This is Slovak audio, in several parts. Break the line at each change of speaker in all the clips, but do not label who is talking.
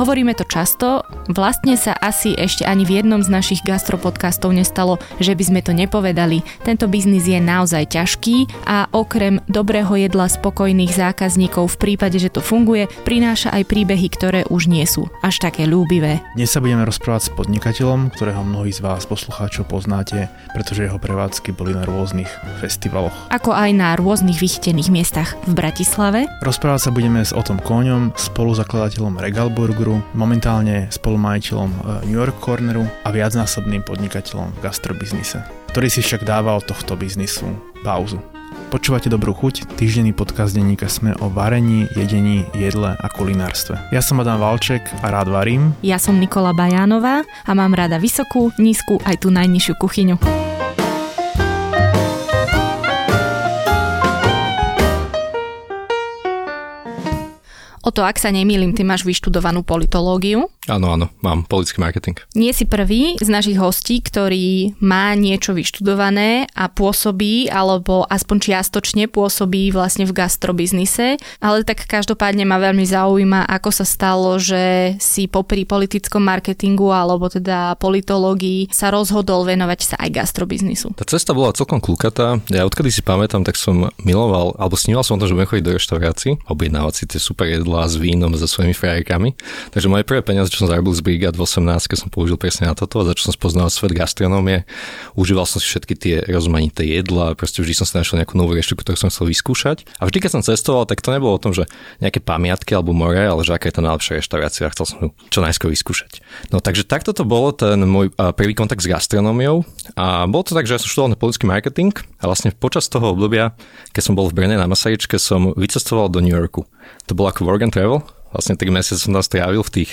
Hovoríme to často, vlastne sa asi ešte ani v jednom z našich gastropodcastov nestalo, že by sme to nepovedali. Tento biznis je naozaj ťažký a okrem dobrého jedla spokojných zákazníkov v prípade, že to funguje, prináša aj príbehy, ktoré už nie sú až také ľúbivé.
Dnes sa budeme rozprávať s podnikateľom, ktorého mnohí z vás poslucháčov poznáte, pretože jeho prevádzky boli na rôznych festivaloch.
Ako aj na rôznych vychtených miestach v Bratislave.
Rozprávať sa budeme s Otom Kóňom, spoluzakladateľom Regal Burgeru, momentálne spolumajiteľom e, New York Corneru a viacnásobným podnikateľom v gastrobiznise, ktorý si však dáva od tohto biznisu pauzu. Počúvate Dobrú chuť, týždenný podcast denníka Sme o varení, jedení, jedle a kulinárstve. Ja som Adam Valček a rád varím.
Ja som Nikola Bajánová a mám rada vysokú, nízku aj tú najnižšiu kuchyňu. O to, ak sa nemýlim, ty máš vyštudovanú politológiu.
Áno, áno, mám politický marketing.
Nie si prvý z našich hostí, ktorý má niečo vyštudované a pôsobí, alebo aspoň čiastočne pôsobí vlastne v gastrobiznise, ale tak každopádne ma veľmi zaujíma, ako sa stalo, že si popri politickom marketingu alebo teda politológii sa rozhodol venovať sa aj gastrobiznisu.
Tá cesta bola celkom klukatá. Ja odkedy si pamätám, tak som miloval, alebo sníval som o tom, že budem chodiť do reštaurácií, objednávať si tie super jedlá s vínom, so svojimi frajerkami. Takže moje prvé peniaze čo som zarobil z Brigad v 18, keď som použil presne na toto a za čo som spoznal svet gastronómie. Užíval som si všetky tie rozmanité jedla, proste vždy som si našiel nejakú novú reštiku, ktorú som chcel vyskúšať. A vždy, keď som cestoval, tak to nebolo o tom, že nejaké pamiatky alebo more, ale že aká je tá najlepšia reštaurácia a chcel som ju čo najskôr vyskúšať. No takže takto to bolo ten môj prvý kontakt s gastronómiou a bolo to tak, že ja som študoval na politický marketing a vlastne počas toho obdobia, keď som bol v Brne na Masaryčke, som vycestoval do New Yorku. To bolo ako work and travel, Vlastne 3 mesiace som tam strávil v tých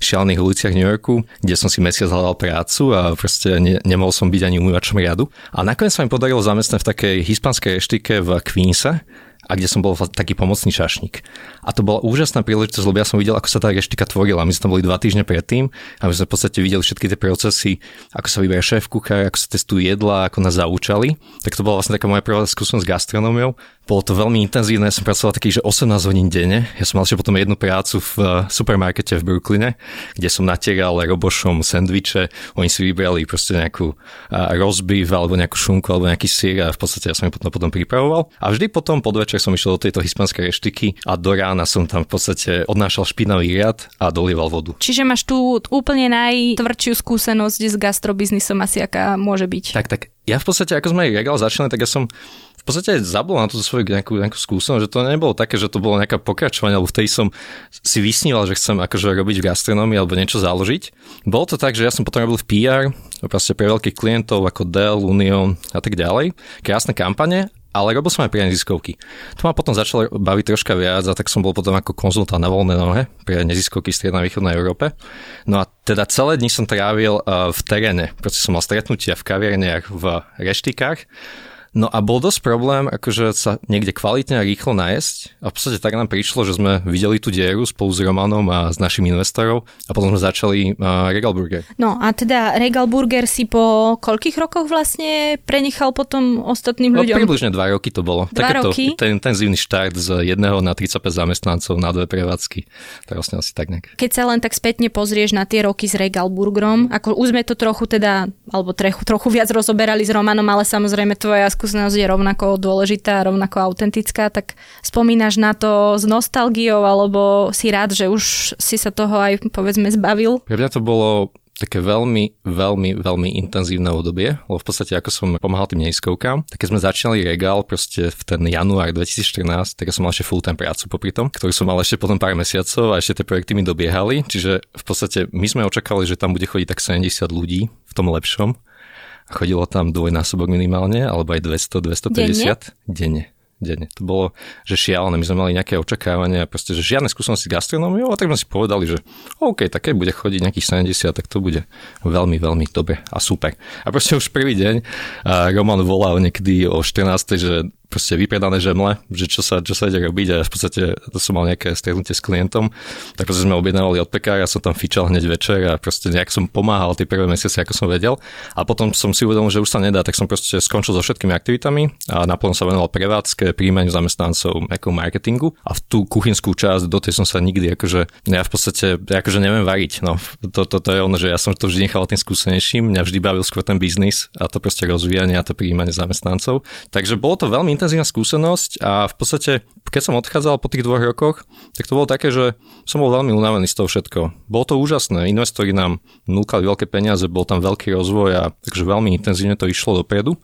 šialených uliciach New Yorku, kde som si mesiac hľadal prácu a proste ne, nemohol som byť ani umývačom riadu. A nakoniec sa mi podarilo zamestnať v takej hispanskej reštike v Queense, a kde som bol taký pomocný čašník. A to bola úžasná príležitosť, lebo ja som videl, ako sa tá reštika tvorila. My sme tam boli dva týždne predtým a my sme v podstate videli všetky tie procesy, ako sa vyberie šéf kuchár, ako sa testujú jedla, ako nás zaučali. Tak to bola vlastne taká moja prvá skúsenosť s gastronómiou. Bolo to veľmi intenzívne, ja som pracoval takých, že 18 hodín denne. Ja som mal ešte potom jednu prácu v eh, supermarkete v Brooklyne, kde som natieral robošom sendviče. Oni si vybrali proste nejakú eh, rozbiv alebo nejakú šunku alebo nejaký sír a v podstate ja som ich potom, potom pripravoval. A vždy potom podvečer som išiel do tejto hispanskej reštiky a do rána som tam v podstate odnášal špinavý riad a dolieval vodu.
Čiže máš tu úplne najtvrdšiu skúsenosť s gastrobiznisom asi aká môže byť.
Tak, tak. Ja v podstate, ako sme regal začali, tak ja som v podstate zabudol na túto svoju nejakú, nejakú skúsenosť, že to nebolo také, že to bolo nejaké pokračovanie, alebo vtedy som si vysníval, že chcem akože robiť v gastronómii alebo niečo založiť. Bolo to tak, že ja som potom robil v PR, proste pre veľkých klientov ako Dell, Union a tak ďalej. Krásne kampane, ale robil som aj pre neziskovky. To ma potom začalo baviť troška viac a tak som bol potom ako konzultant na voľné nohe pre neziskovky v strednej východnej Európe. No a teda celé dni som trávil eh, v teréne, proste som mal stretnutia v kaviarniach, v reštikách No a bol dosť problém, akože sa niekde kvalitne a rýchlo nájsť. A v podstate tak nám prišlo, že sme videli tú dieru spolu s Romanom a s našim investorov a potom sme začali uh, Regal Burger.
No a teda Regal Burger si po koľkých rokoch vlastne prenechal potom ostatným no, ľuďom?
Približne dva roky to bolo.
Dva
Takéto,
roky?
Ten intenzívny štart z jedného na 35 zamestnancov na dve prevádzky. To je vlastne asi tak nejak.
Keď sa len tak spätne pozrieš na tie roky s Regal Burgerom, ako už sme to trochu teda, alebo trechu, trochu viac rozoberali s Romanom, ale samozrejme tvoja skúsenosť je rovnako dôležitá, rovnako autentická, tak spomínaš na to s nostalgiou, alebo si rád, že už si sa toho aj povedzme zbavil?
Pre mňa to bolo také veľmi, veľmi, veľmi intenzívne obdobie, lebo v podstate ako som pomáhal tým neiskovkám, tak keď sme začínali regál proste v ten január 2014, tak ja som mal ešte full-time prácu popri tom, ktorú som mal ešte potom pár mesiacov a ešte tie projekty mi dobiehali, čiže v podstate my sme očakávali, že tam bude chodiť tak 70 ľudí v tom lepšom chodilo tam dvojnásobok minimálne, alebo aj 200-250 denne. denne denne. To bolo, že šialené. My sme mali nejaké očakávania, proste, že žiadne skúsenosti s gastronómiou, a tak sme si povedali, že OK, tak keď bude chodiť nejakých 70, tak to bude veľmi, veľmi dobre a super. A proste už prvý deň a Roman volal niekedy o 14, že proste vypredané žemle, že čo sa, čo sa ide robiť a v podstate to som mal nejaké stretnutie s klientom, tak proste sme objednávali od pekára, som tam fičal hneď večer a proste nejak som pomáhal tie prvé mesiace, ako som vedel. A potom som si uvedomil, že už sa nedá, tak som proste skončil so všetkými aktivitami a naplno sa venoval prevádzke, príjmaniu zamestnancov, ako marketingu. A v tú kuchynskú časť do tej som sa nikdy akože, ja v podstate akože neviem variť, no. To, to, to je ono, že ja som to vždy nechal tým skúsenejším, mňa vždy bavil skôr ten biznis a to proste rozvíjanie a to príjmanie zamestnancov. Takže bolo to veľmi intenzívna skúsenosť a v podstate, keď som odchádzal po tých dvoch rokoch, tak to bolo také, že som bol veľmi unavený z toho všetko. Bolo to úžasné, investori nám núkali veľké peniaze, bol tam veľký rozvoj a takže veľmi intenzívne to išlo dopredu.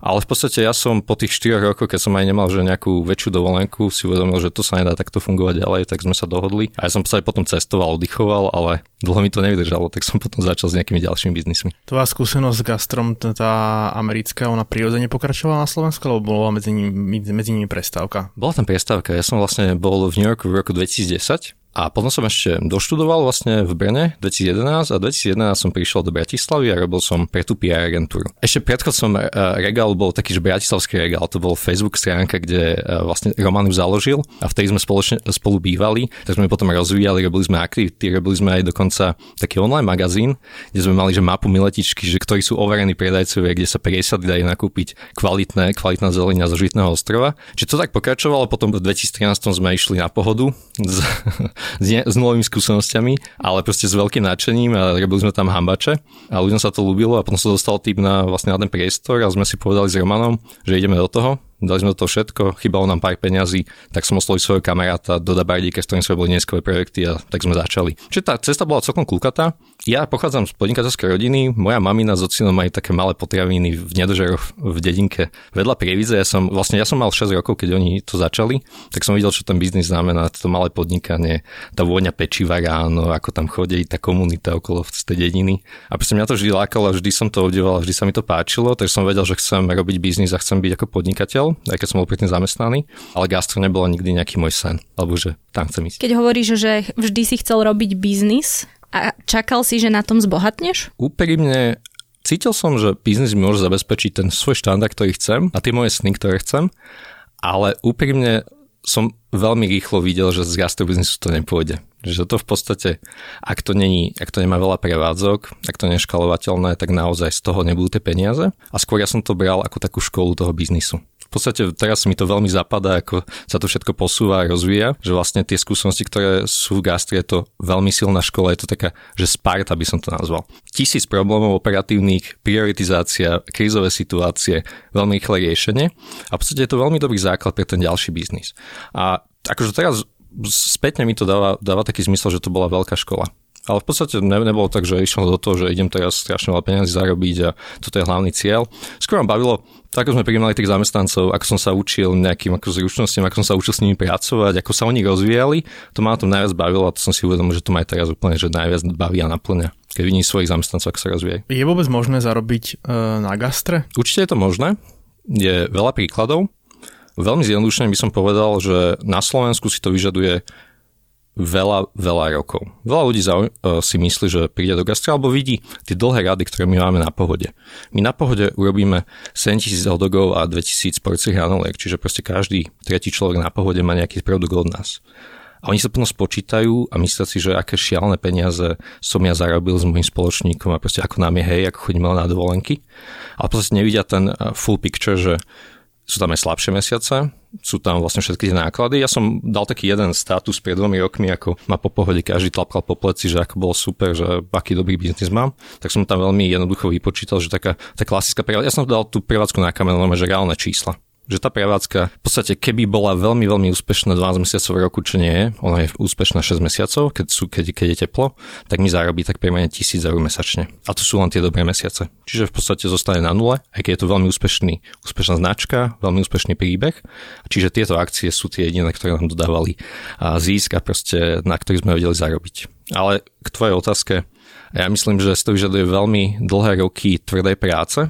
Ale v podstate ja som po tých 4 rokoch, keď som aj nemal že nejakú väčšiu dovolenku, si uvedomil, že to sa nedá takto fungovať ďalej, tak sme sa dohodli. A ja som sa aj potom cestoval, oddychoval, ale dlho mi to nevydržalo, tak som potom začal s nejakými ďalšími biznismi.
Tvoja skúsenosť s gastrom, tá americká, ona prirodzene pokračovala na Slovensku, alebo bola medzi nimi, medzi nimi prestávka?
Bola tam prestávka. Ja som vlastne bol v New Yorku v roku 2010 a potom som ešte doštudoval vlastne v Brne 2011 a 2011 som prišiel do Bratislavy a robil som pre tú PR agentúru. Ešte predchodcom uh, regál bol taký, že Bratislavský regál, to bol Facebook stránka, kde uh, vlastne Roman ju založil a vtedy sme spoločne, spolu bývali, tak sme potom rozvíjali, robili sme aktivity, robili sme aj dokonca taký online magazín, kde sme mali že mapu miletičky, že ktorí sú overení predajcovia, kde sa presady dajú nakúpiť kvalitné, kvalitná zelenina zo Žitného ostrova. Čiže to tak pokračovalo, potom v 2013 sme išli na pohodu z, s, s nulovými skúsenosťami, ale proste s veľkým nadšením a robili sme tam hambače a ľuďom sa to ľúbilo a potom sa dostal tým na, vlastne na ten priestor a sme si povedali s Romanom, že ideme do toho dali sme do toho všetko, chýbalo nám pár peňazí, tak som oslovil svojho kamaráta do Dabardíka, s ktorým sme boli dneskové projekty a tak sme začali. Čiže tá cesta bola celkom kľukatá. Ja pochádzam z podnikateľskej rodiny, moja mamina s ocinom majú také malé potraviny v nedožeroch v dedinke vedľa Prievidze. Ja som, vlastne ja som mal 6 rokov, keď oni to začali, tak som videl, čo ten biznis znamená, to malé podnikanie, tá vôňa pečiva ráno, ako tam chodí tá komunita okolo v tej dediny. A proste mňa to vždy lákalo, vždy som to obdivoval, vždy sa mi to páčilo, takže som vedel, že chcem robiť biznis a chcem byť ako podnikateľ aj keď som bol predtým zamestnaný, ale gastro nebolo nikdy nejaký môj sen, alebo že tam chcem ísť.
Keď hovoríš, že vždy si chcel robiť biznis a čakal si, že na tom zbohatneš?
Úprimne cítil som, že biznis mi môže zabezpečiť ten svoj štandard, ktorý chcem a tie moje sny, ktoré chcem, ale úprimne som veľmi rýchlo videl, že z gastrobiznisu to nepôjde. Že to v podstate, ak to, není, ak to nemá veľa prevádzok, ak to nie je škalovateľné, tak naozaj z toho nebudú tie peniaze. A skôr ja som to bral ako takú školu toho biznisu v podstate teraz mi to veľmi zapadá, ako sa to všetko posúva a rozvíja, že vlastne tie skúsenosti, ktoré sú v gastre, je to veľmi silná škola, je to taká, že Sparta by som to nazval. Tisíc problémov operatívnych, prioritizácia, krízové situácie, veľmi rýchle riešenie a v podstate je to veľmi dobrý základ pre ten ďalší biznis. A akože teraz spätne mi to dáva, dáva taký zmysel, že to bola veľká škola. Ale v podstate ne, nebolo tak, že išlo do toho, že idem teraz strašne veľa peniazy zarobiť a toto je hlavný cieľ. Skôr ma bavilo, tak ako sme prijímali tých zamestnancov, ako som sa učil nejakým ako zručnostiam, ako som sa učil s nimi pracovať, ako sa oni rozvíjali, to ma na tom najviac bavilo a to som si uvedomil, že to ma aj teraz úplne, že najviac baví a naplňa keď vidím svojich zamestnancov, ako sa rozvíjajú.
Je vôbec možné zarobiť e, na gastre?
Určite je to možné. Je veľa príkladov. Veľmi zjednodušene by som povedal, že na Slovensku si to vyžaduje veľa, veľa rokov. Veľa ľudí e, si myslí, že príde do gastra alebo vidí tie dlhé rady, ktoré my máme na pohode. My na pohode urobíme 7000 hotdogov a 2000 porcií hranoliek, čiže proste každý tretí človek na pohode má nejaký produkt od nás. A oni sa potom spočítajú a myslia si, že aké šialené peniaze som ja zarobil s môjim spoločníkom a proste ako nám je hej, ako chodíme na dovolenky. Ale proste nevidia ten e, full picture, že sú tam aj slabšie mesiace, sú tam vlastne všetky tie náklady. Ja som dal taký jeden status pred dvomi rokmi, ako ma po pohode každý tlapkal po pleci, že ako bol super, že aký dobrý biznis mám. Tak som tam veľmi jednoducho vypočítal, že taká tá klasická prevádzka. Ja som dal tú prevádzku na kameru, že reálne čísla že tá prevádzka v podstate keby bola veľmi, veľmi úspešná 12 mesiacov v roku, čo nie je, ona je úspešná 6 mesiacov, keď, sú, keď, keď je teplo, tak mi zarobí tak priemerne 1000 eur mesačne. A to sú len tie dobré mesiace. Čiže v podstate zostane na nule, aj keď je to veľmi úspešný, úspešná značka, veľmi úspešný príbeh. Čiže tieto akcie sú tie jediné, ktoré nám dodávali zisk a proste na ktorých sme vedeli zarobiť. Ale k tvojej otázke, ja myslím, že si to vyžaduje veľmi dlhé roky tvrdej práce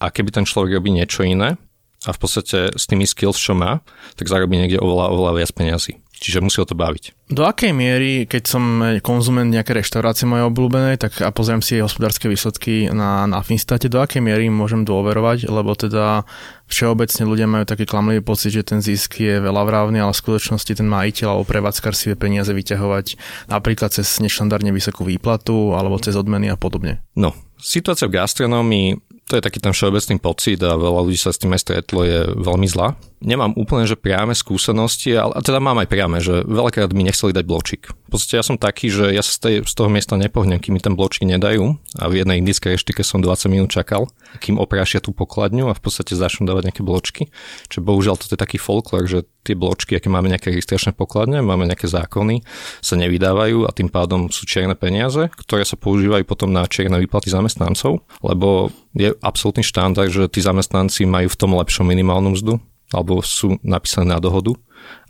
a keby ten človek robí niečo iné, a v podstate s tými skills, čo má, tak zarobí niekde oveľa, oveľa viac peniazy. Čiže musí o to baviť.
Do akej miery, keď som konzument nejaké reštaurácie mojej obľúbenej, tak a pozriem si jej hospodárske výsledky na, na Finstate, do akej miery môžem dôverovať, lebo teda všeobecne ľudia majú taký klamlivý pocit, že ten zisk je veľa vrávny, ale v skutočnosti ten majiteľ alebo prevádzkar si vie peniaze vyťahovať napríklad cez neštandardne vysokú výplatu alebo cez odmeny a podobne.
No, situácia v gastronómii to je taký ten všeobecný pocit a veľa ľudí sa s tým aj stretlo, je veľmi zlá nemám úplne, že priame skúsenosti, ale teda mám aj priame, že veľakrát mi nechceli dať bločík. V podstate ja som taký, že ja sa z, tej, z toho miesta nepohnem, kým mi ten bločík nedajú a v jednej indickej reštike som 20 minút čakal, kým oprášia tú pokladňu a v podstate začnú dávať nejaké bločky. Čiže bohužiaľ to je taký folklor, že tie bločky, aké máme nejaké registračné pokladne, máme nejaké zákony, sa nevydávajú a tým pádom sú čierne peniaze, ktoré sa používajú potom na čierne výplaty zamestnancov, lebo je absolútny štandard, že tí zamestnanci majú v tom lepšom minimálnu mzdu, alebo sú napísané na dohodu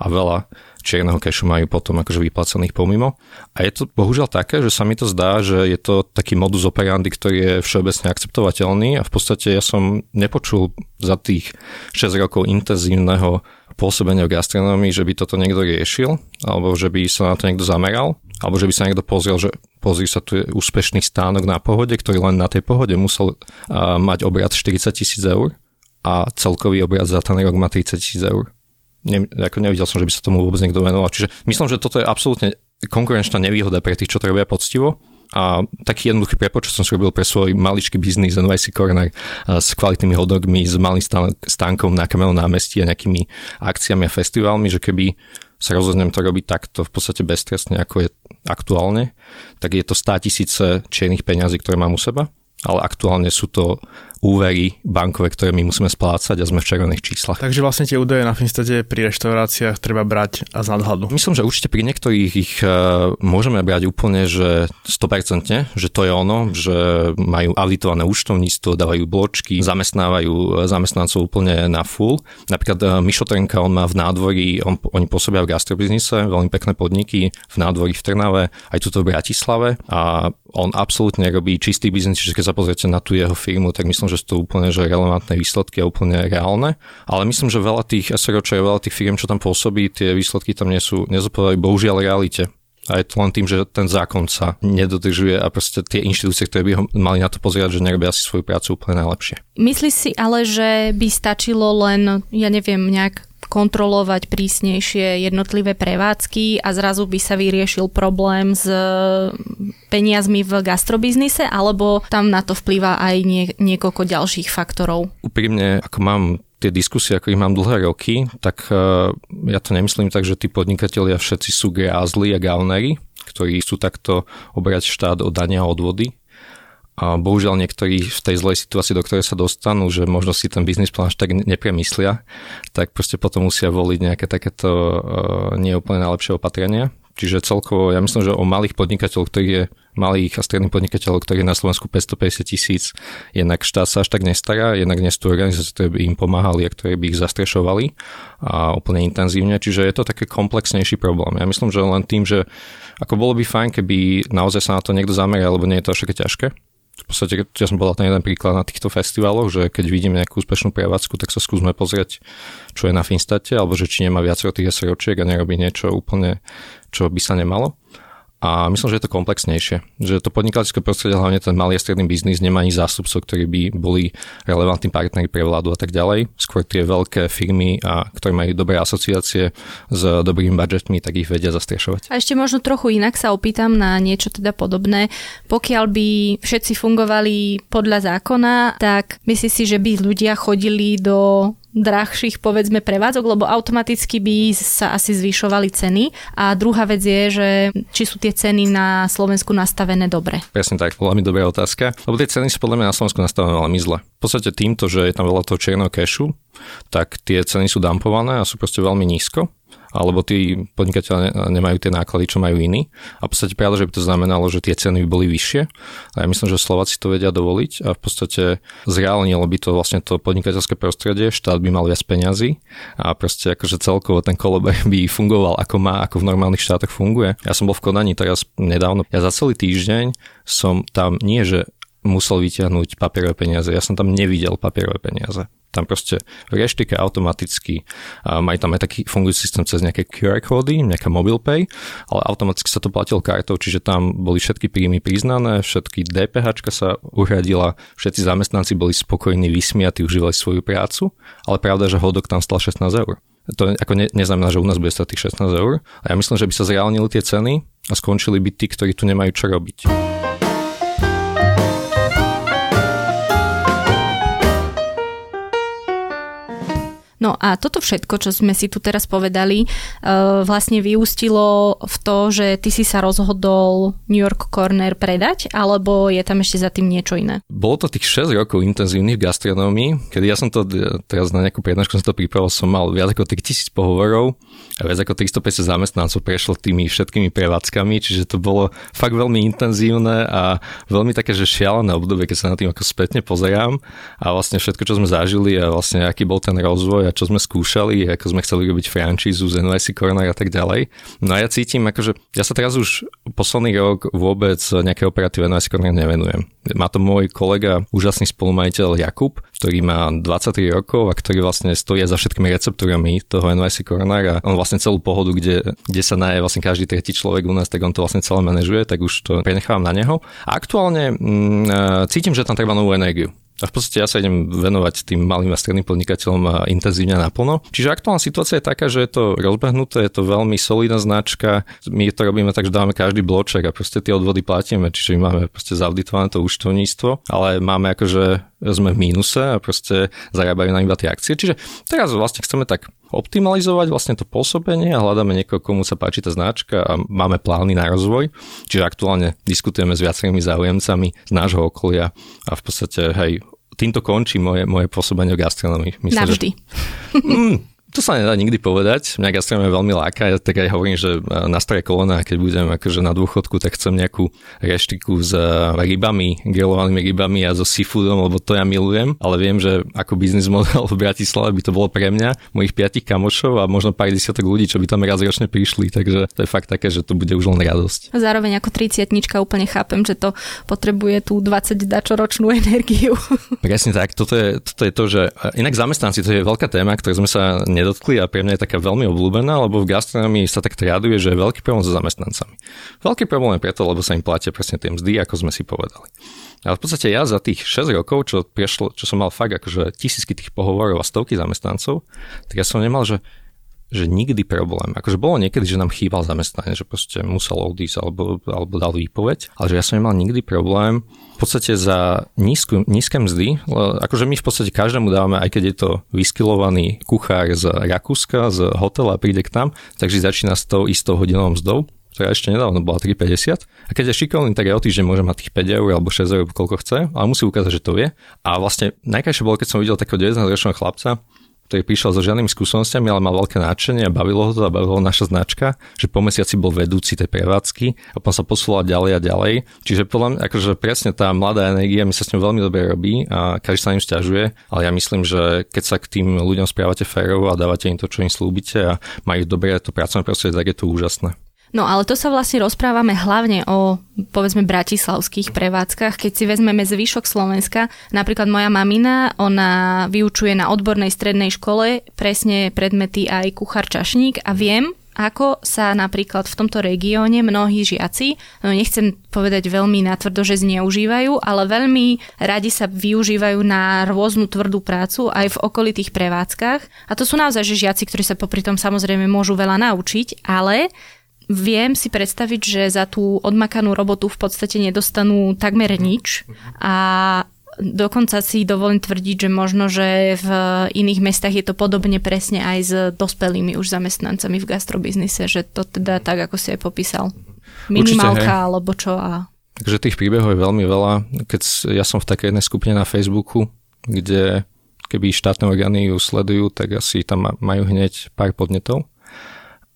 a veľa čierneho kešu majú potom akože vyplacených pomimo. A je to bohužiaľ také, že sa mi to zdá, že je to taký modus operandi, ktorý je všeobecne akceptovateľný a v podstate ja som nepočul za tých 6 rokov intenzívneho pôsobenia v gastronómii, že by toto niekto riešil, alebo že by sa na to niekto zameral, alebo že by sa niekto pozrel, že pozri sa, tu je úspešný stánok na pohode, ktorý len na tej pohode musel mať obrad 40 tisíc eur a celkový obrat za ten rok má 30 tisíc eur. Ne, ako nevidel som, že by sa tomu vôbec niekto venoval. Čiže myslím, že toto je absolútne konkurenčná nevýhoda pre tých, čo to robia poctivo. A taký jednoduchý prepočet som si robil pre svoj maličký biznis NYC Corner s kvalitnými hodogmi, s malým stánkom na Kamelom námestí a nejakými akciami a festivalmi, že keby sa rozhodnem to robiť takto v podstate beztrestne, ako je aktuálne, tak je to 100 tisíce čiernych peňazí, ktoré mám u seba, ale aktuálne sú to úvery bankové, ktoré my musíme splácať a sme v červených číslach.
Takže vlastne tie údaje na Finstate pri reštauráciách treba brať a z nadhľadu.
Myslím, že určite pri niektorých ich uh, môžeme brať úplne, že 100%, že to je ono, že majú auditované účtovníctvo, dávajú bločky, zamestnávajú zamestnancov úplne na full. Napríklad uh, Mišo on má v nádvorí, on, oni pôsobia v gastrobiznise, veľmi pekné podniky v nádvorí v Trnave, aj tuto v Bratislave a on absolútne robí čistý biznis, čiže keď sa pozriete na tú jeho firmu, tak myslím, že sú to úplne že relevantné výsledky a úplne reálne. Ale myslím, že veľa tých SROčov, veľa tých firm, čo tam pôsobí, tie výsledky tam nie sú, nezodpovedajú bohužiaľ realite. A je to len tým, že ten zákon sa nedodržuje a proste tie inštitúcie, ktoré by ho mali na to pozerať, že nerobia si svoju prácu úplne najlepšie.
Myslíš si ale, že by stačilo len, ja neviem, nejak kontrolovať prísnejšie jednotlivé prevádzky a zrazu by sa vyriešil problém s peniazmi v gastrobiznise, alebo tam na to vplýva aj nie, niekoľko ďalších faktorov?
Úprimne, ako mám tie diskusie, ako ich mám dlhé roky, tak uh, ja to nemyslím tak, že tí podnikatelia všetci sú grázli a gaunery, ktorí sú takto obrať štát o dania a odvody bohužiaľ niektorí v tej zlej situácii, do ktorej sa dostanú, že možno si ten biznis plán až tak nepremyslia, tak proste potom musia voliť nejaké takéto uh, neúplne najlepšie opatrenia. Čiže celkovo, ja myslím, že o malých podnikateľov, ktorých je malých a stredných podnikateľov, je na Slovensku 550 tisíc, jednak štát sa až tak nestará, jednak nie sú organizácie, ktoré by im pomáhali a ktoré by ich zastrešovali a úplne intenzívne, čiže je to také komplexnejší problém. Ja myslím, že len tým, že ako bolo by fajn, keby naozaj sa na to niekto zameral, lebo nie je to také ťažké, v podstate, ja som povedal ten jeden príklad na týchto festivaloch, že keď vidíme nejakú úspešnú prevádzku, tak sa skúsme pozrieť, čo je na Finstate, alebo že či nemá viacero tých SROčiek a nerobí niečo úplne, čo by sa nemalo. A myslím, že je to komplexnejšie. Že to podnikateľské prostredie, hlavne ten malý a stredný biznis, nemá ani zástupcov, ktorí by boli relevantní partneri pre vládu a tak ďalej. Skôr tie veľké firmy, a, ktoré majú dobré asociácie s dobrými budžetmi, tak ich vedia zastriešovať.
A ešte možno trochu inak sa opýtam na niečo teda podobné. Pokiaľ by všetci fungovali podľa zákona, tak myslíš si, že by ľudia chodili do drahších povedzme prevádzok, lebo automaticky by sa asi zvyšovali ceny. A druhá vec je, že či sú tie ceny na Slovensku nastavené dobre.
Presne tak, veľmi dobrá otázka. Lebo tie ceny sú podľa mňa na Slovensku nastavené veľmi zle. V podstate týmto, že je tam veľa toho čierneho kešu, tak tie ceny sú dampované a sú proste veľmi nízko alebo tí podnikateľe nemajú tie náklady, čo majú iní. A v podstate pravda, že by to znamenalo, že tie ceny by boli vyššie. A ja myslím, že Slováci to vedia dovoliť a v podstate zreálnilo by to vlastne to podnikateľské prostredie, štát by mal viac peňazí a proste akože celkovo ten kolobeh by fungoval ako má, ako v normálnych štátoch funguje. Ja som bol v Kodani teraz nedávno. Ja za celý týždeň som tam nie, že musel vyťahnuť papierové peniaze. Ja som tam nevidel papierové peniaze. Tam proste v reštike automaticky majú tam aj taký fungujúci systém cez nejaké QR kódy, nejaká mobile pay, ale automaticky sa to platilo kartou, čiže tam boli všetky príjmy priznané, všetky DPH sa uhradila, všetci zamestnanci boli spokojní, vysmiatí, užívali svoju prácu, ale pravda, že hodok tam stal 16 eur. To ako ne, neznamená, že u nás bude stať tých 16 eur. A ja myslím, že by sa zreálnili tie ceny a skončili by tí, ktorí tu nemajú čo robiť.
No a toto všetko, čo sme si tu teraz povedali, uh, vlastne vyústilo v to, že ty si sa rozhodol New York Corner predať, alebo je tam ešte za tým niečo iné?
Bolo to tých 6 rokov intenzívnych v gastronómii, kedy ja som to teraz na nejakú prednášku som to pripravil, som mal viac ako 3000 pohovorov a viac ako 350 zamestnancov prešlo tými všetkými prevádzkami, čiže to bolo fakt veľmi intenzívne a veľmi také, že šialené obdobie, keď sa na tým ako spätne pozerám a vlastne všetko, čo sme zažili a vlastne aký bol ten rozvoj čo sme skúšali, ako sme chceli robiť francízu z NYC Corner a tak ďalej. No a ja cítim, akože ja sa teraz už posledný rok vôbec nejaké operatíve NYC Corner nevenujem. Má to môj kolega, úžasný spolumajiteľ Jakub, ktorý má 23 rokov a ktorý vlastne stojí za všetkými receptúrami toho NYC Corner a on vlastne celú pohodu, kde, kde sa naje vlastne každý tretí človek u nás, tak on to vlastne celé manažuje, tak už to prenechávam na neho. A aktuálne mm, e, cítim, že tam treba novú energiu. A v podstate ja sa idem venovať tým malým a stredným podnikateľom intenzívne naplno. Čiže aktuálna situácia je taká, že je to rozbehnuté, je to veľmi solidná značka. My to robíme tak, že dávame každý bloček a proste tie odvody platíme, čiže my máme proste zauditované to účtovníctvo, ale máme akože sme v mínuse a proste zarábajú na iba tie akcie. Čiže teraz vlastne chceme tak optimalizovať vlastne to pôsobenie a hľadáme niekoho, komu sa páči tá značka a máme plány na rozvoj. Čiže aktuálne diskutujeme s viacerými záujemcami z nášho okolia a v podstate, hej, týmto končí moje, moje pôsobenie v gastronomii.
Myslím, Navždy.
Že, mm, to sa nedá nikdy povedať. Mňa gastronomia veľmi láka. Ja tak aj hovorím, že na staré kolena, keď budem akože na dôchodku, tak chcem nejakú reštiku s e, rybami, grillovanými rybami a so seafoodom, lebo to ja milujem. Ale viem, že ako biznis model v Bratislave by to bolo pre mňa, mojich piatich kamošov a možno pár desiatok ľudí, čo by tam raz ročne prišli. Takže to je fakt také, že to bude už len radosť.
Zároveň ako 30 úplne chápem, že to potrebuje tú 20 dačoročnú energiu.
Presne tak. Toto je, toto je to, že inak zamestnanci, to je veľká téma, ktoré sme sa nedotkli a pre mňa je taká veľmi obľúbená, lebo v gastronomii sa tak traduje, že je veľký problém so zamestnancami. Veľký problém je preto, lebo sa im platia presne tie mzdy, ako sme si povedali. Ale v podstate ja za tých 6 rokov, čo, priešlo, čo som mal fakt akože tisícky tých pohovorov a stovky zamestnancov, tak ja som nemal, že že nikdy problém. Akože bolo niekedy, že nám chýbal zamestnanie, že proste musel odísť alebo, alebo dal výpoveď, ale že ja som nemal nikdy problém v podstate za nízku, nízke mzdy, akože my v podstate každému dávame, aj keď je to vyskilovaný kuchár z Rakúska, z hotela, príde k tam, takže začína s tou istou hodinovou mzdou, ktorá ešte nedávno bola 3,50. A keď je šikovný, tak aj o týždeň môže mať tých 5 eur alebo 6 eur, koľko chce, ale musí ukázať, že to vie. A vlastne najkrajšie bolo, keď som videl takého 19-ročného chlapca, ktorý prišiel so žiadnymi skúsenostiami, ale mal veľké nadšenie a bavilo ho to a bavilo ho naša značka, že po mesiaci bol vedúci tej prevádzky a potom sa posúval ďalej a ďalej. Čiže podľa mňa, akože presne tá mladá energia mi sa s ňou veľmi dobre robí a každý sa im stiažuje, ale ja myslím, že keď sa k tým ľuďom správate férovo a dávate im to, čo im slúbite a majú dobré to pracovné prostredie, tak je to úžasné.
No ale to sa vlastne rozprávame hlavne o, povedzme, bratislavských prevádzkach. Keď si vezmeme zvyšok Slovenska, napríklad moja mamina, ona vyučuje na odbornej strednej škole presne predmety aj kuchár čašník a viem, ako sa napríklad v tomto regióne mnohí žiaci, no nechcem povedať veľmi natvrdo, že zneužívajú, ale veľmi radi sa využívajú na rôznu tvrdú prácu aj v okolitých prevádzkach. A to sú naozaj že žiaci, ktorí sa popri tom samozrejme môžu veľa naučiť, ale viem si predstaviť, že za tú odmakanú robotu v podstate nedostanú takmer nič a dokonca si dovolím tvrdiť, že možno, že v iných mestách je to podobne presne aj s dospelými už zamestnancami v gastrobiznise, že to teda tak, ako si aj popísal. Minimálka Určite, alebo čo a...
Takže tých príbehov je veľmi veľa. Keď ja som v takej jednej skupine na Facebooku, kde keby štátne orgány ju sledujú, tak asi tam majú hneď pár podnetov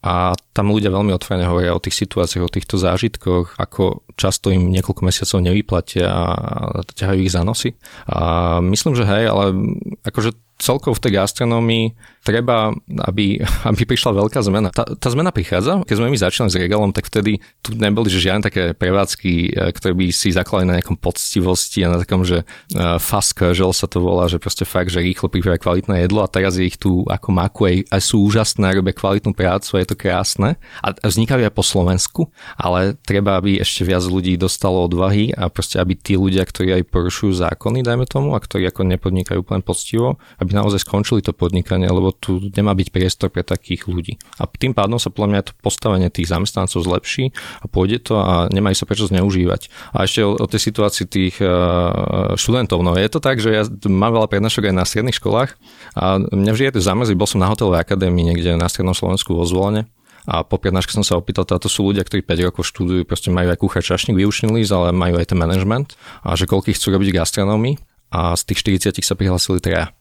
a tam ľudia veľmi otvorene hovoria o tých situáciách, o týchto zážitkoch, ako často im niekoľko mesiacov nevyplatia a ťahajú ich za nosy. A myslím, že hej, ale akože celkovo v tej gastronómii treba, aby, aby prišla veľká zmena. Tá, tá zmena prichádza, keď sme my začínali s regalom, tak vtedy tu neboli že žiadne také prevádzky, e, ktoré by si zakladali na nejakom poctivosti a na takom, že uh, fast casual sa to volá, že proste fakt, že rýchlo pripravia kvalitné jedlo a teraz je ich tu ako maku aj, aj sú úžasné, robia kvalitnú prácu a je to krásne. A vznikajú aj po Slovensku, ale treba, aby ešte viac ľudí dostalo odvahy a proste, aby tí ľudia, ktorí aj porušujú zákony, dajme tomu, a ktorí ako nepodnikajú úplne poctivo, aby naozaj skončili to podnikanie, lebo tu nemá byť priestor pre takých ľudí. A tým pádom sa podľa mňa to postavenie tých zamestnancov zlepší a pôjde to a nemajú sa prečo zneužívať. A ešte o, o tej situácii tých uh, študentov. No je to tak, že ja mám veľa prednášok aj na stredných školách a mňa vždy je to zamrzí, bol som na hotelovej akadémii niekde na strednom Slovensku vo Zvolene a po prednáške som sa opýtal, to sú ľudia, ktorí 5 rokov študujú, proste majú aj kuchár čašník, vyučný list, ale majú aj ten management a že koľko chcú robiť gastronómii a z tých 40 sa prihlásili traja.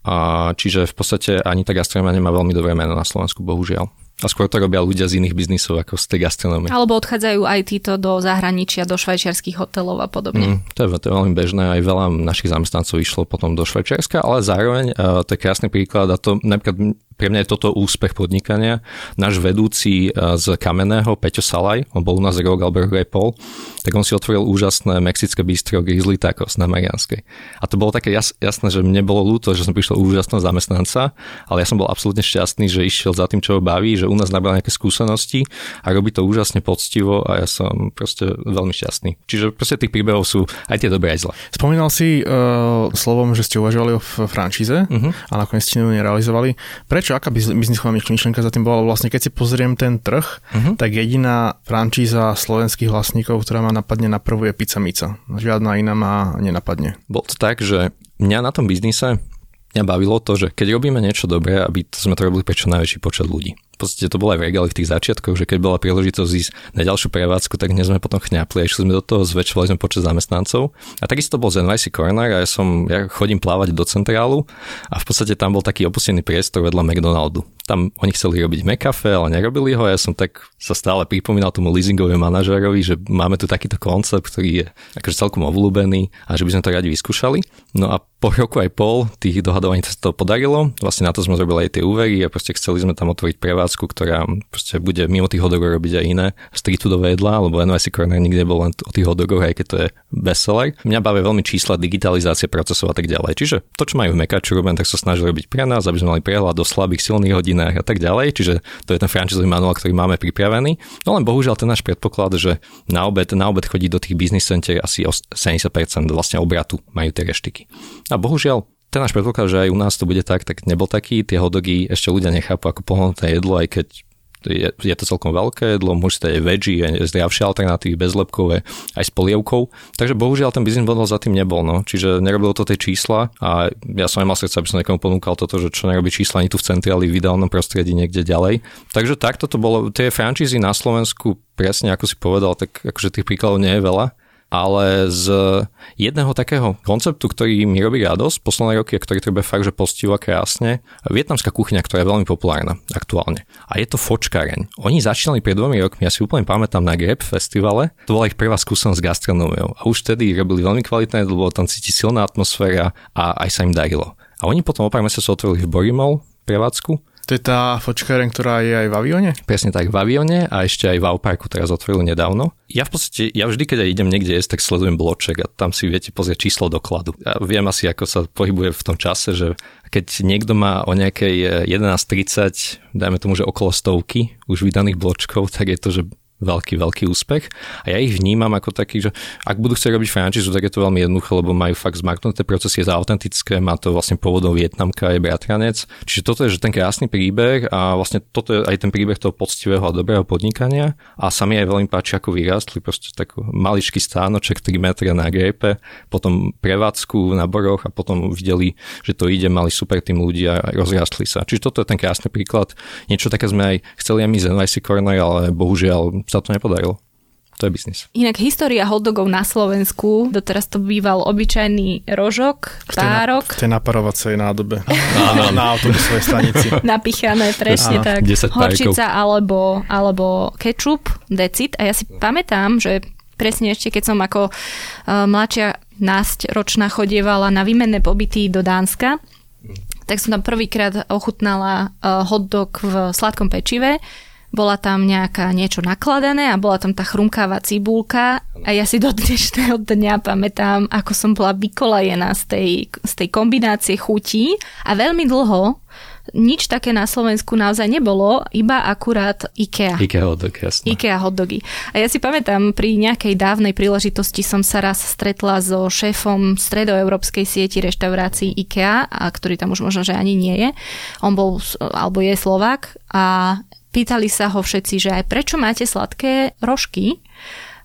A čiže v podstate ani tá gastronomia nemá veľmi dobré meno na Slovensku, bohužiaľ. A skôr to robia ľudia z iných biznisov ako z tej gastronómie.
Alebo odchádzajú aj títo do zahraničia, do švajčiarských hotelov a podobne.
Mm, to, je, to je veľmi bežné, aj veľa našich zamestnancov išlo potom do Švajčiarska, ale zároveň uh, to je krásny príklad a to napríklad pre mňa je toto úspech podnikania. Náš vedúci e, z Kamenného, Peťo Salaj, on bol u nás rok alebo rok aj pol, tak on si otvoril úžasné mexické bistro Grizzly Tacos na Marianskej. A to bolo také jas, jasné, že mne bolo ľúto, že som prišiel úžasného zamestnanca, ale ja som bol absolútne šťastný, že išiel za tým, čo ho baví, že u nás nabral nejaké skúsenosti a robí to úžasne poctivo a ja som proste veľmi šťastný. Čiže proste tých príbehov sú aj tie dobré, aj zlé.
Spomínal si uh, slovom, že ste uvažovali o franšíze uh-huh. a nakoniec ste ju nerealizovali. Prečo čo, aká biznisová myšlienka za tým bola? Vlastne keď si pozriem ten trh, uh-huh. tak jediná frančíza slovenských vlastníkov, ktorá ma napadne na prvú je Pizza Mica. Žiadna iná ma nenapadne.
Bolo to tak, že mňa na tom biznise mňa bavilo to, že keď robíme niečo dobré, aby sme to robili pre čo najväčší počet ľudí podstate to bolo aj v regáli v tých začiatkoch, že keď bola príležitosť ísť na ďalšiu prevádzku, tak dnes sme potom chňapli a išli sme do toho, zväčšovali sme počet zamestnancov. A takisto bol z NYC Corner a ja som, ja chodím plávať do centrálu a v podstate tam bol taký opustený priestor vedľa McDonaldu. Tam oni chceli robiť McCafe, ale nerobili ho ja som tak sa stále pripomínal tomu leasingovému manažerovi, že máme tu takýto koncept, ktorý je akože celkom obľúbený a že by sme to radi vyskúšali. No a po roku aj pol tých dohadovaní sa to podarilo. Vlastne na to sme zrobili aj tie úvery a proste chceli sme tam otvoriť prevádzku ktorá proste bude mimo tých hodogov robiť aj iné street foodové jedlá, lebo NYC Corner nikde bol len o tých hodogoch, aj keď to je bestseller. Mňa bavia veľmi čísla, digitalizácia procesov a tak ďalej. Čiže to, čo majú v Mekaču roben, tak sa snažili robiť pre nás, aby sme mali prehľad o slabých, silných hodinách a tak ďalej. Čiže to je ten franchisový manuál, ktorý máme pripravený. No len bohužiaľ ten náš predpoklad, že na obed, na obed chodí do tých business center asi 70% vlastne obratu majú tie reštiky. A bohužiaľ ten náš predpoklad, že aj u nás to bude tak, tak nebol taký. Tie hodogy ešte ľudia nechápu ako plnohodnotné jedlo, aj keď je, je to celkom veľké jedlo, môžete aj veggie, aj zdravšie alternatívy, bezlepkové, aj s polievkou. Takže bohužiaľ ten biznis model za tým nebol, no. Čiže nerobilo to tie čísla a ja som nemal srdce, aby som niekomu ponúkal toto, že čo nerobí čísla ani tu v centráli, v ideálnom prostredí niekde ďalej. Takže takto to bolo. Tie franchízy na Slovensku, presne ako si povedal, tak akože tých príkladov nie je veľa ale z jedného takého konceptu, ktorý mi robí radosť posledné roky a ktorý treba fakt, že postivo krásne, vietnamská kuchyňa, ktorá je veľmi populárna aktuálne. A je to fočkareň. Oni začínali pred dvomi rokmi, ja si úplne pamätám na Grep festivale, to bola ich prvá skúsenosť s gastronómiou. A už vtedy robili veľmi kvalitné, lebo tam cíti silná atmosféra a aj sa im darilo. A oni potom o pár mesiacov otvorili v Borimol prevádzku
to je tá fočkáreň, ktorá je aj v avione?
Presne tak, v avione a ešte aj v Auparku teraz otvoril nedávno. Ja v podstate, ja vždy, keď idem niekde jesť, tak sledujem bloček a tam si viete pozrieť číslo dokladu. Ja viem asi, ako sa pohybuje v tom čase, že keď niekto má o nejakej 11.30, dajme tomu, že okolo stovky už vydaných bločkov, tak je to, že veľký, veľký úspech. A ja ich vnímam ako taký, že ak budú chcieť robiť franchise, tak je to veľmi jednoduché, lebo majú fakt zmaknuté procesy, je to autentické, má to vlastne pôvodom Vietnamka, je bratranec. Čiže toto je že ten krásny príbeh a vlastne toto je aj ten príbeh toho poctivého a dobrého podnikania. A sami aj veľmi páči, ako vyrástli, proste tak maličký stánoček 3 metre na grepe, potom prevádzku na boroch a potom videli, že to ide, mali super tým ľudia a rozrastli sa. Čiže toto je ten krásny príklad. Niečo také sme aj chceli aj my z NYC Corner, ale bohužiaľ sa to nepodarilo. To je biznis.
Inak história hotdogov na Slovensku, doteraz to býval obyčajný rožok, párok.
V tej naparovacej nádobe. Na, na autobusovej stanici.
Napichané, presne Áno. tak. Horčica alebo, alebo ketchup, decit. A ja si pamätám, že presne ešte keď som ako uh, mladšia násť ročná chodievala na výmenné pobyty do Dánska, tak som tam prvýkrát ochutnala uh, hotdog v sladkom pečive bola tam nejaká niečo nakladané a bola tam tá chrumkáva cibulka a ja si do dnešného dňa pamätám, ako som bola vykolajená z tej, z tej kombinácie chutí a veľmi dlho nič také na Slovensku naozaj nebolo, iba akurát IKEA.
IKEA hotdog, jasné.
IKEA hotdogy. A ja si pamätám, pri nejakej dávnej príležitosti som sa raz stretla so šéfom stredoeurópskej sieti reštaurácií IKEA, a ktorý tam už možno, že ani nie je. On bol, alebo je Slovák a pýtali sa ho všetci, že aj prečo máte sladké rožky?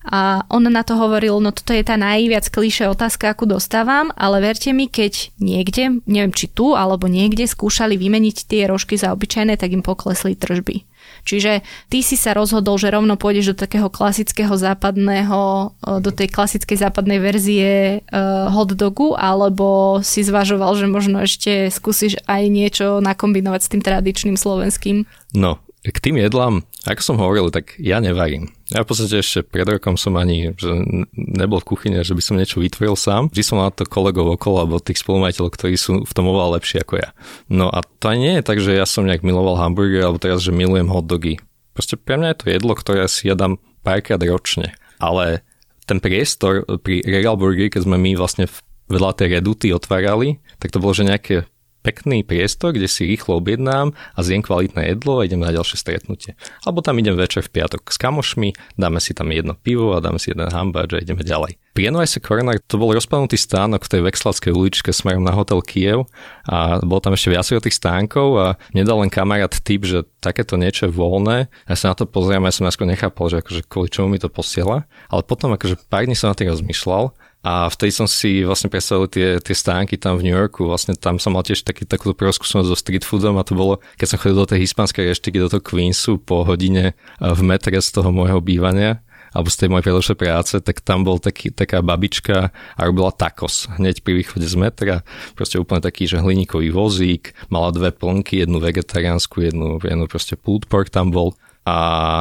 A on na to hovoril, no toto je tá najviac klišé otázka, akú dostávam, ale verte mi, keď niekde, neviem či tu alebo niekde skúšali vymeniť tie rožky za obyčajné, tak im poklesli tržby. Čiže ty si sa rozhodol, že rovno pôjdeš do takého klasického západného, do tej klasickej západnej verzie hot dogu, alebo si zvažoval, že možno ešte skúsiš aj niečo nakombinovať s tým tradičným slovenským?
No, k tým jedlám, ako som hovoril, tak ja nevarím. Ja v podstate ešte pred rokom som ani že nebol v kuchyne, že by som niečo vytvoril sám. Vždy som mal to kolegov okolo, alebo tých spolumajiteľov, ktorí sú v tom oveľa lepšie ako ja. No a to nie je tak, že ja som nejak miloval hamburger, alebo teraz, že milujem hot dogy. Proste pre mňa je to jedlo, ktoré si jedám párkrát ročne. Ale ten priestor pri Regal Burger, keď sme my vlastne vedľa tej reduty otvárali, tak to bolo, že nejaké pekný priestor, kde si rýchlo objednám a zjem kvalitné jedlo a idem na ďalšie stretnutie. Alebo tam idem večer v piatok s kamošmi, dáme si tam jedno pivo a dáme si jeden hambáč a ideme ďalej. Pri NYC Corner to bol rozpadnutý stánok v tej Vexlavskej uličke smerom na hotel Kiev a bolo tam ešte viacero tých stánkov a nedal len kamarát typ, že takéto niečo je voľné. Ja sa na to pozriem ja som najskôr nechápal, že akože kvôli čomu mi to posiela. Ale potom akože pár dní som na tým rozmýšľal a vtedy som si vlastne predstavil tie, tie stánky tam v New Yorku. Vlastne tam som mal tiež taký, takúto prvú so street foodom a to bolo, keď som chodil do tej hispánskej reštiky, do toho Queensu po hodine v metre z toho môjho bývania alebo z tej mojej predošlej práce, tak tam bol taký, taká babička a robila takos hneď pri východe z metra. Proste úplne taký, že hliníkový vozík, mala dve plnky, jednu vegetariánsku, jednu, jednu proste pulled pork tam bol a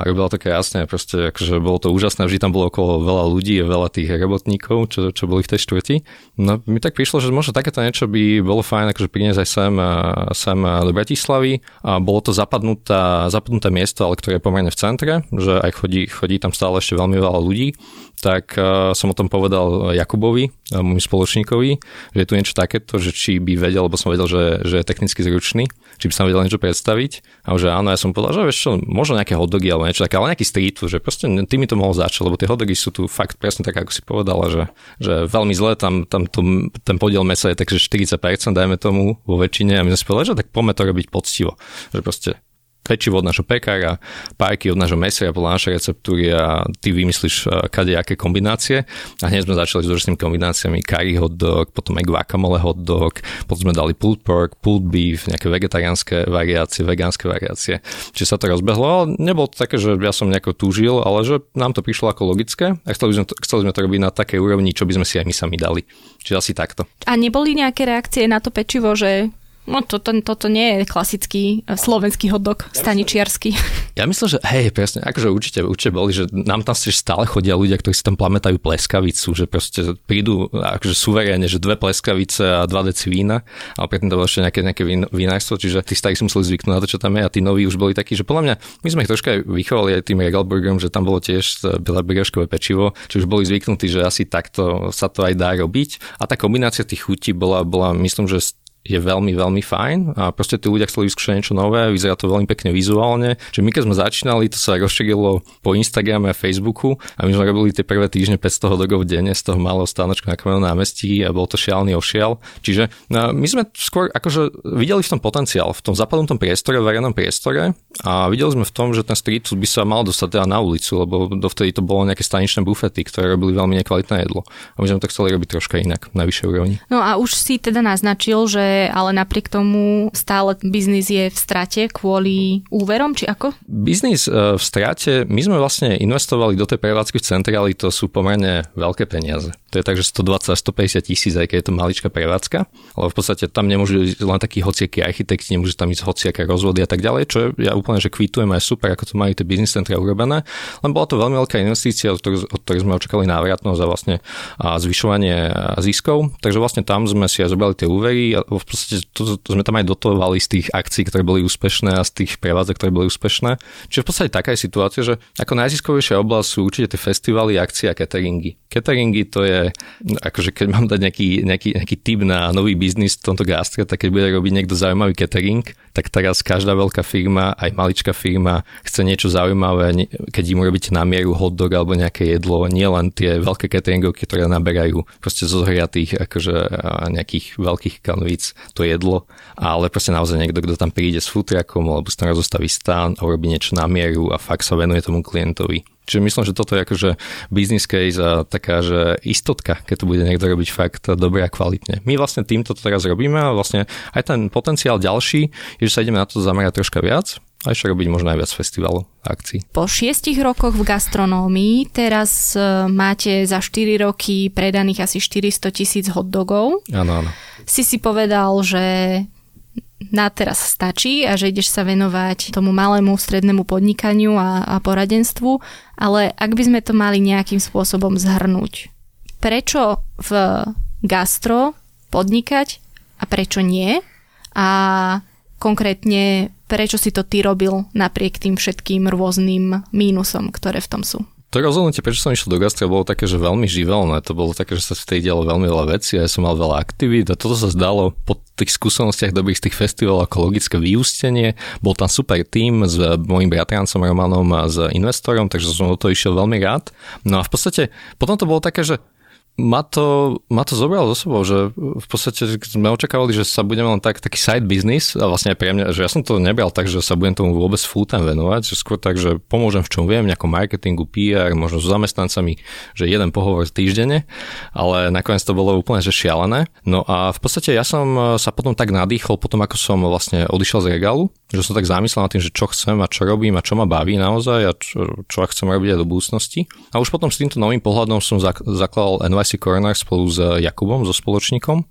robila to krásne, proste akože bolo to úžasné, vždy tam bolo okolo veľa ľudí veľa tých robotníkov, čo, čo boli v tej štvrti. No mi tak prišlo, že možno takéto niečo by bolo fajn, akože priniesť aj sem, sem do Bratislavy a bolo to zapadnutá, zapadnuté miesto, ale ktoré je pomerne v centre, že aj chodí, chodí tam stále ešte veľmi veľa ľudí tak uh, som o tom povedal Jakubovi, uh, môjmu spoločníkovi, že je tu niečo takéto, že či by vedel, lebo som vedel, že, že je technicky zručný, či by sa vedel niečo predstaviť. A že áno, ja som povedal, že vieš čo, možno nejaké hotdogy alebo niečo také, ale nejaký street že proste ty mi to mohol začať, lebo tie hotdogy sú tu fakt presne tak, ako si povedala, že, že veľmi zle, tam, tam to, ten podiel mesa je takže 40%, dajme tomu vo väčšine a my sme si povedali, že tak poďme to robiť poctivo. Že proste pečivo od nášho pekára, pájky od nášho mesa podľa našej receptúry a ty vymyslíš eh, kade aké kombinácie. A hneď sme začali s úžasnými kombináciami curry hot dog, potom aj guacamole hot dog, potom sme dali pulled pork, pulled beef, nejaké vegetariánske variácie, vegánske variácie. Čiže sa to rozbehlo, ale nebolo to také, že ja som nejako túžil, ale že nám to prišlo ako logické a chceli sme to, chceli sme to robiť na takej úrovni, čo by sme si aj my sami dali. Čiže asi takto.
A neboli nejaké reakcie na to pečivo, že No toto, toto nie je klasický eh, slovenský hotdog, staničiarsky.
Ja myslím, že hej, presne, akože určite, určite boli, že nám tam stále chodia ľudia, ktorí si tam pamätajú pleskavicu, že proste prídu akože suverénne, že dve pleskavice a dva deci vína, ale predtým to bolo ešte nejaké, nejaké vín, vínarstvo, čiže tí starí si museli zvyknúť na to, čo tam je a tí noví už boli takí, že podľa mňa my sme ich troška aj vychovali aj tým Regalburgerom, že tam bolo tiež bielebrygoškové pečivo, či už boli zvyknutí, že asi takto sa to aj dá robiť a tá kombinácia tých chutí bola, bola myslím, že je veľmi, veľmi fajn a proste tí ľudia chceli vyskúšať niečo nové, vyzerá to veľmi pekne vizuálne. Čiže my keď sme začínali, to sa rozšírilo po Instagrame a Facebooku a my sme robili tie prvé týždne 500 hodogov denne z toho malého stánočku na Kamenom námestí a bol to šialný ošial. Čiže no, my sme skôr akože videli v tom potenciál, v tom zapadnutom priestore, v verejnom priestore a videli sme v tom, že ten street food by sa mal dostať teda na ulicu, lebo dovtedy to bolo nejaké staničné bufety, ktoré robili veľmi nekvalitné jedlo. A my sme to chceli robiť troška inak, na vyššej úrovni.
No a už si teda naznačil, že ale napriek tomu stále biznis je v strate kvôli úverom, či ako?
Biznis e, v strate, my sme vlastne investovali do tej prevádzky v centráli, to sú pomerne veľké peniaze. To je tak, že 120 150 tisíc, aj keď je to maličká prevádzka, ale v podstate tam nemôžu ísť len takí hociakí architekti, nemôžu tam ísť hociaké rozvody a tak ďalej, čo ja úplne, že kvitujem aj super, ako to majú tie business centra urobené, len bola to veľmi veľká investícia, od ktorej, od ktorej sme očakali návratnosť a vlastne a zvyšovanie ziskov. Takže vlastne tam sme si aj zobrali tie úvery a v podstate to, to sme tam aj dotovali z tých akcií, ktoré boli úspešné a z tých prevádzok, ktoré boli úspešné. Čiže v podstate taká je situácia, že ako najziskovejšia oblasť sú určite tie festivaly, akcie a cateringy. Cateringy to je, akože keď mám dať nejaký, nejaký, nejaký tip na nový biznis v tomto gastre, tak keď bude robiť niekto zaujímavý catering, tak teraz každá veľká firma, aj maličká firma chce niečo zaujímavé, keď im robíte na mieru hotdog alebo nejaké jedlo, nie len tie veľké cateringovky, ktoré naberajú proste zo zhriatých akože nejakých veľkých kanvíc to jedlo, ale proste naozaj niekto, kto tam príde s futriakom alebo si tam rozostaví stán a urobí niečo na mieru a fakt sa venuje tomu klientovi. Čiže myslím, že toto je akože business case a taká, že istotka, keď to bude niekto robiť fakt dobre a kvalitne. My vlastne týmto to teraz robíme a vlastne aj ten potenciál ďalší je, že sa ideme na to zamerať troška viac a ešte robiť možno aj viac festivalov a akcií.
Po šiestich rokoch v gastronómii teraz e, máte za 4 roky predaných asi 400 tisíc hotdogov.
Áno, áno.
Si si povedal, že na teraz stačí a že ideš sa venovať tomu malému strednému podnikaniu a, a poradenstvu, ale ak by sme to mali nejakým spôsobom zhrnúť, prečo v gastro podnikať a prečo nie? A konkrétne, prečo si to ty robil napriek tým všetkým rôznym mínusom, ktoré v tom sú?
To rozhodnutie, prečo som išiel do gastra, bolo také, že veľmi živelné. To bolo také, že sa v tej dialo veľmi veľa vecí a ja som mal veľa aktivít a toto sa zdalo po tých skúsenostiach dobrých z tých festivalov ako logické vyústenie. Bol tam super tým s mojim bratrancom Romanom a s investorom, takže som do toho išiel veľmi rád. No a v podstate potom to bolo také, že ma to, ma to zobralo zo sebou, že v podstate sme očakávali, že sa budeme len tak, taký side business a vlastne aj pre mňa, že ja som to nebral tak, že sa budem tomu vôbec full time venovať, že skôr tak, že pomôžem v čom viem, nejakom marketingu, PR, možno s zamestnancami, že jeden pohovor týždenne, ale nakoniec to bolo úplne že šialené. No a v podstate ja som sa potom tak nadýchol, potom ako som vlastne odišiel z regálu, že som tak zamyslel nad tým, že čo chcem a čo robím a čo ma baví naozaj a čo, čo chcem robiť aj do budúcnosti. A už potom s týmto novým pohľadom som zakladal NYC Corner spolu s Jakubom, so spoločníkom.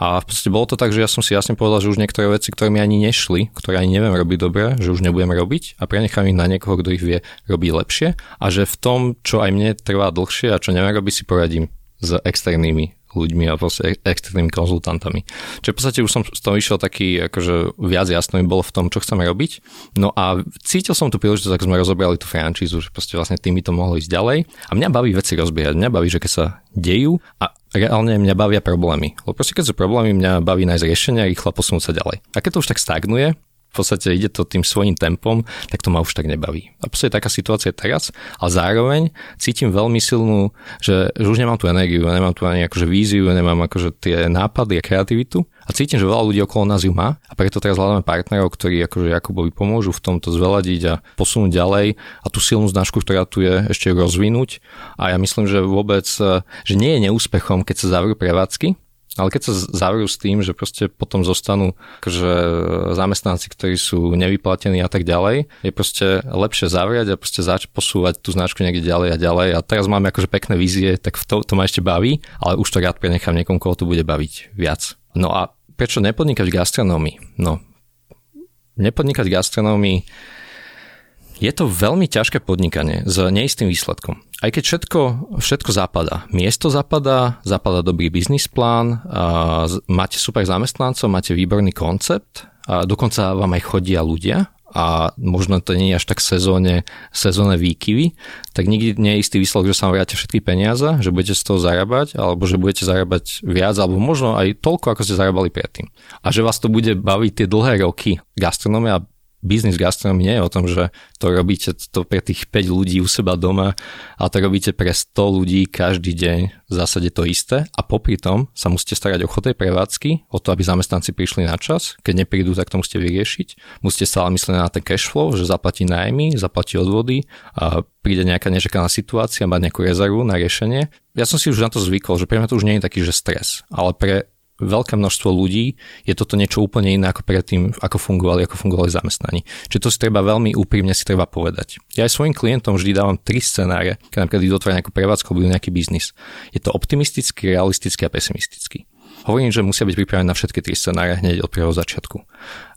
A v podstate bolo to tak, že ja som si jasne povedal, že už niektoré veci, ktoré mi ani nešli, ktoré ani neviem robiť dobre, že už nebudem robiť a prenechám ich na niekoho, kto ich vie robiť lepšie a že v tom, čo aj mne trvá dlhšie a čo neviem robiť, si poradím s externými ľuďmi a proste externými konzultantami. Čiže v podstate už som z toho išiel taký, akože viac jasno mi bolo v tom, čo chceme robiť. No a cítil som tú príležitosť, ako sme rozobrali tú franchízu, že proste vlastne tým to mohlo ísť ďalej. A mňa baví veci rozbiehať. Mňa baví, že keď sa dejú a reálne mňa bavia problémy. Lebo proste keď sú problémy, mňa baví nájsť riešenia a rýchlo posunúť sa ďalej. A keď to už tak stagnuje, v podstate ide to tým svojím tempom, tak to ma už tak nebaví. A podstate taká situácia teraz, ale zároveň cítim veľmi silnú, že, že už nemám tú energiu, nemám tu ani akože víziu, nemám akože tie nápady a kreativitu a cítim, že veľa ľudí okolo nás ju má a preto teraz hľadáme partnerov, ktorí akože Jakubovi pomôžu v tomto zveladiť a posunúť ďalej a tú silnú značku, ktorá tu je, ešte rozvinúť. A ja myslím, že vôbec, že nie je neúspechom, keď sa zavrú prevádzky, ale keď sa zavrú s tým, že proste potom zostanú že zamestnanci, ktorí sú nevyplatení a tak ďalej, je proste lepšie zavrieť a proste zač posúvať tú značku niekde ďalej a ďalej. A teraz máme akože pekné vízie, tak to, to ma ešte baví, ale už to rád prenechám niekomu, koho to bude baviť viac. No a prečo nepodnikať v gastronómii? No, nepodnikať v gastronómii je to veľmi ťažké podnikanie s neistým výsledkom. Aj keď všetko, všetko zapadá. Miesto zapadá, zapadá dobrý biznis plán, a máte super zamestnancov, máte výborný koncept, a dokonca vám aj chodia ľudia a možno to nie je až tak sezóne, sezónne výkyvy, tak nikdy nie je istý výsledok, že sa vám všetky peniaze, že budete z toho zarábať, alebo že budete zarábať viac, alebo možno aj toľko, ako ste zarábali predtým. A že vás to bude baviť tie dlhé roky gastronomia biznis gastronomie nie je o tom, že to robíte to pre tých 5 ľudí u seba doma, ale to robíte pre 100 ľudí každý deň v zásade to isté a popri tom sa musíte starať o chod prevádzky, o to, aby zamestnanci prišli na čas. Keď neprídu, tak to musíte vyriešiť. Musíte stále myslieť na ten cash flow, že zaplatí nájmy, zaplatí odvody a príde nejaká nečakaná situácia, mať nejakú rezervu na riešenie. Ja som si už na to zvykol, že pre mňa to už nie je taký, že stres, ale pre veľké množstvo ľudí je toto niečo úplne iné ako predtým, ako fungovali, ako fungovali zamestnaní. Čiže to si treba veľmi úprimne si treba povedať. Ja aj svojim klientom vždy dávam tri scenáre, keď napríklad idú otvárať nejakú prevádzku alebo nejaký biznis. Je to optimistický, realistický a pesimistický. Hovorím, že musia byť pripravené na všetky tri scenáre hneď od prvého začiatku.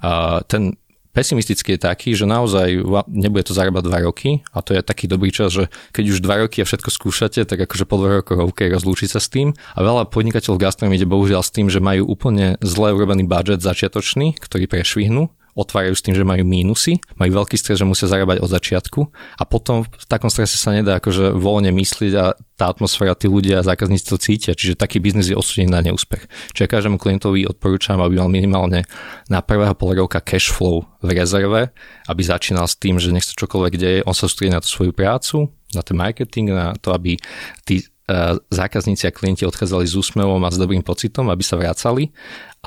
A ten pesimistický je taký, že naozaj nebude to zarábať dva roky a to je taký dobrý čas, že keď už dva roky a všetko skúšate, tak akože po dva rokoch OK, rozlúčiť sa s tým. A veľa podnikateľov v gastronomii ide bohužiaľ s tým, že majú úplne zle urobený budget začiatočný, ktorý prešvihnú otvárajú s tým, že majú mínusy, majú veľký stres, že musia zarábať od začiatku a potom v takom strese sa nedá akože voľne myslieť a tá atmosféra, tí ľudia a zákazníci to cítia, čiže taký biznis je odsudený na neúspech. Čiže každému klientovi odporúčam, aby mal minimálne na prvého pol roka cash flow v rezerve, aby začínal s tým, že nech sa čokoľvek deje, on sa sústredí na tú svoju prácu, na ten marketing, na to, aby tí E, zákazníci a klienti odchádzali s úsmevom a s dobrým pocitom, aby sa vracali,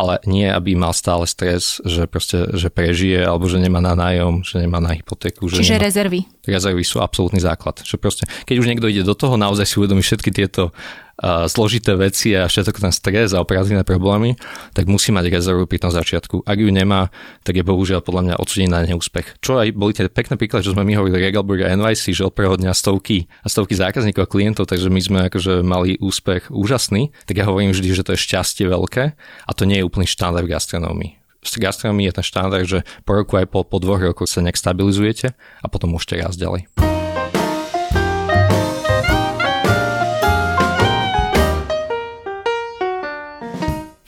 ale nie, aby mal stále stres, že proste, že prežije, alebo že nemá na nájom, že nemá na hypotéku. Že
Čiže
nemá...
rezervy.
Rezervy sú absolútny základ. Že proste, keď už niekto ide do toho, naozaj si uvedomí všetky tieto zložité veci a všetko ten stres a operatívne problémy, tak musí mať rezervu pri tom začiatku. Ak ju nemá, tak je bohužiaľ podľa mňa odsudený na neúspech. Čo aj boli tie pekné príklady, čo sme my hovorili Regalburg a NYC, že od prvého dňa stovky a stovky zákazníkov a klientov, takže my sme akože mali úspech úžasný, tak ja hovorím vždy, že to je šťastie veľké a to nie je úplný štandard v gastronómii v gastronomii je ten štandard, že po roku aj po, po dvoch rokoch sa nejak stabilizujete a potom môžete rásť ďalej.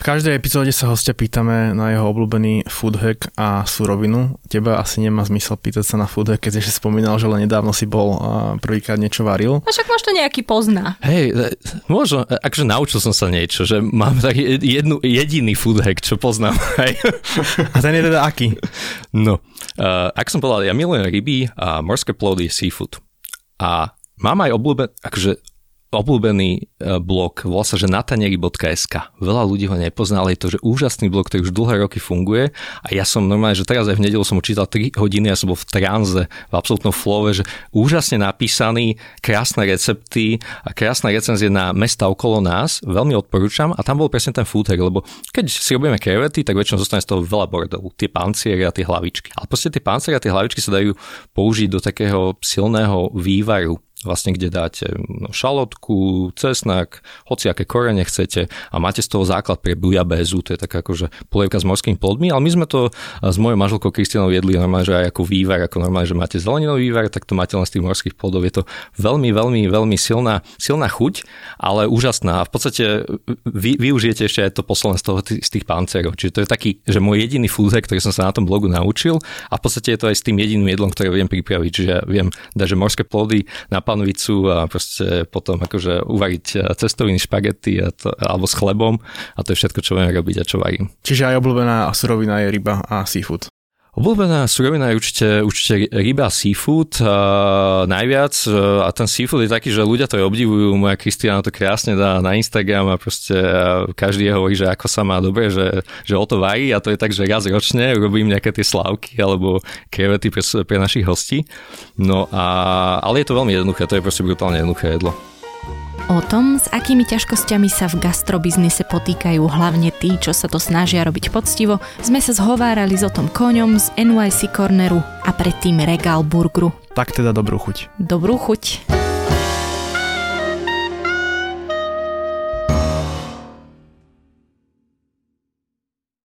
V každej epizóde sa hostia pýtame na jeho obľúbený food hack a surovinu. Teba asi nemá zmysel pýtať sa na food hack, keď ešte spomínal, že len nedávno si bol a prvýkrát niečo varil.
A však možno nejaký pozná.
Hej, e, možno, e, akože naučil som sa niečo, že mám taký jednu, jediný food hack, čo poznám. Hej.
A ten je teda aký?
No, uh, ak som povedal, ja milujem ryby a morské plody, seafood. A mám aj obľúbené, akože obľúbený e, blog, volá sa, že natanieri.sk. Veľa ľudí ho nepoznali, je to, že úžasný blog, ktorý už dlhé roky funguje. A ja som normálne, že teraz aj v nedelu som ho čítal 3 hodiny a som bol v tranze, v absolútnom flove, že úžasne napísaný, krásne recepty a krásne recenzie na mesta okolo nás, veľmi odporúčam. A tam bol presne ten hack, lebo keď si robíme krevety, tak väčšinou zostane z toho veľa bordelu, tie panciere a tie hlavičky. Ale proste tie panciere a tie hlavičky sa dajú použiť do takého silného vývaru vlastne kde dáte no, šalotku, cesnak, hociaké korene chcete a máte z toho základ pre bujabézu, to je taká akože polievka s morskými plodmi, ale my sme to s mojou manželkou Kristianou jedli normálne, že aj ako vývar, ako normálne, že máte zeleninový vývar, tak to máte len z tých morských plodov. Je to veľmi, veľmi, veľmi silná, silná chuť, ale úžasná. A v podstate vy, využijete ešte aj to posledné z, toho, z tých pancerov. Čiže to je taký, že môj jediný hack, ktorý som sa na tom blogu naučil a v podstate je to aj s tým jediným jedlom, ktoré viem pripraviť. Čiže viem že morské plody na panvicu a proste potom akože uvariť e, cestoviny, špagety a to, alebo s chlebom a to je všetko, čo viem robiť a čo varím.
Čiže aj obľúbená surovina je ryba a seafood.
Obľúbená surovina je určite, určite ryba seafood uh, najviac uh, a ten seafood je taký, že ľudia to aj obdivujú, moja Kristiana to krásne dá na Instagram a proste uh, každý hovorí, že ako sa má dobre, že, že o to varí a to je tak, že raz ročne robím nejaké tie slávky alebo krevety pre, pre našich hostí. No a, ale je to veľmi jednoduché, to je proste brutálne jednoduché jedlo.
O tom, s akými ťažkosťami sa v gastrobiznise potýkajú hlavne tí, čo sa to snažia robiť poctivo, sme sa zhovárali s Otom Koňom z NYC Corneru a predtým Regal Burgeru.
Tak teda dobrú chuť.
Dobrú chuť.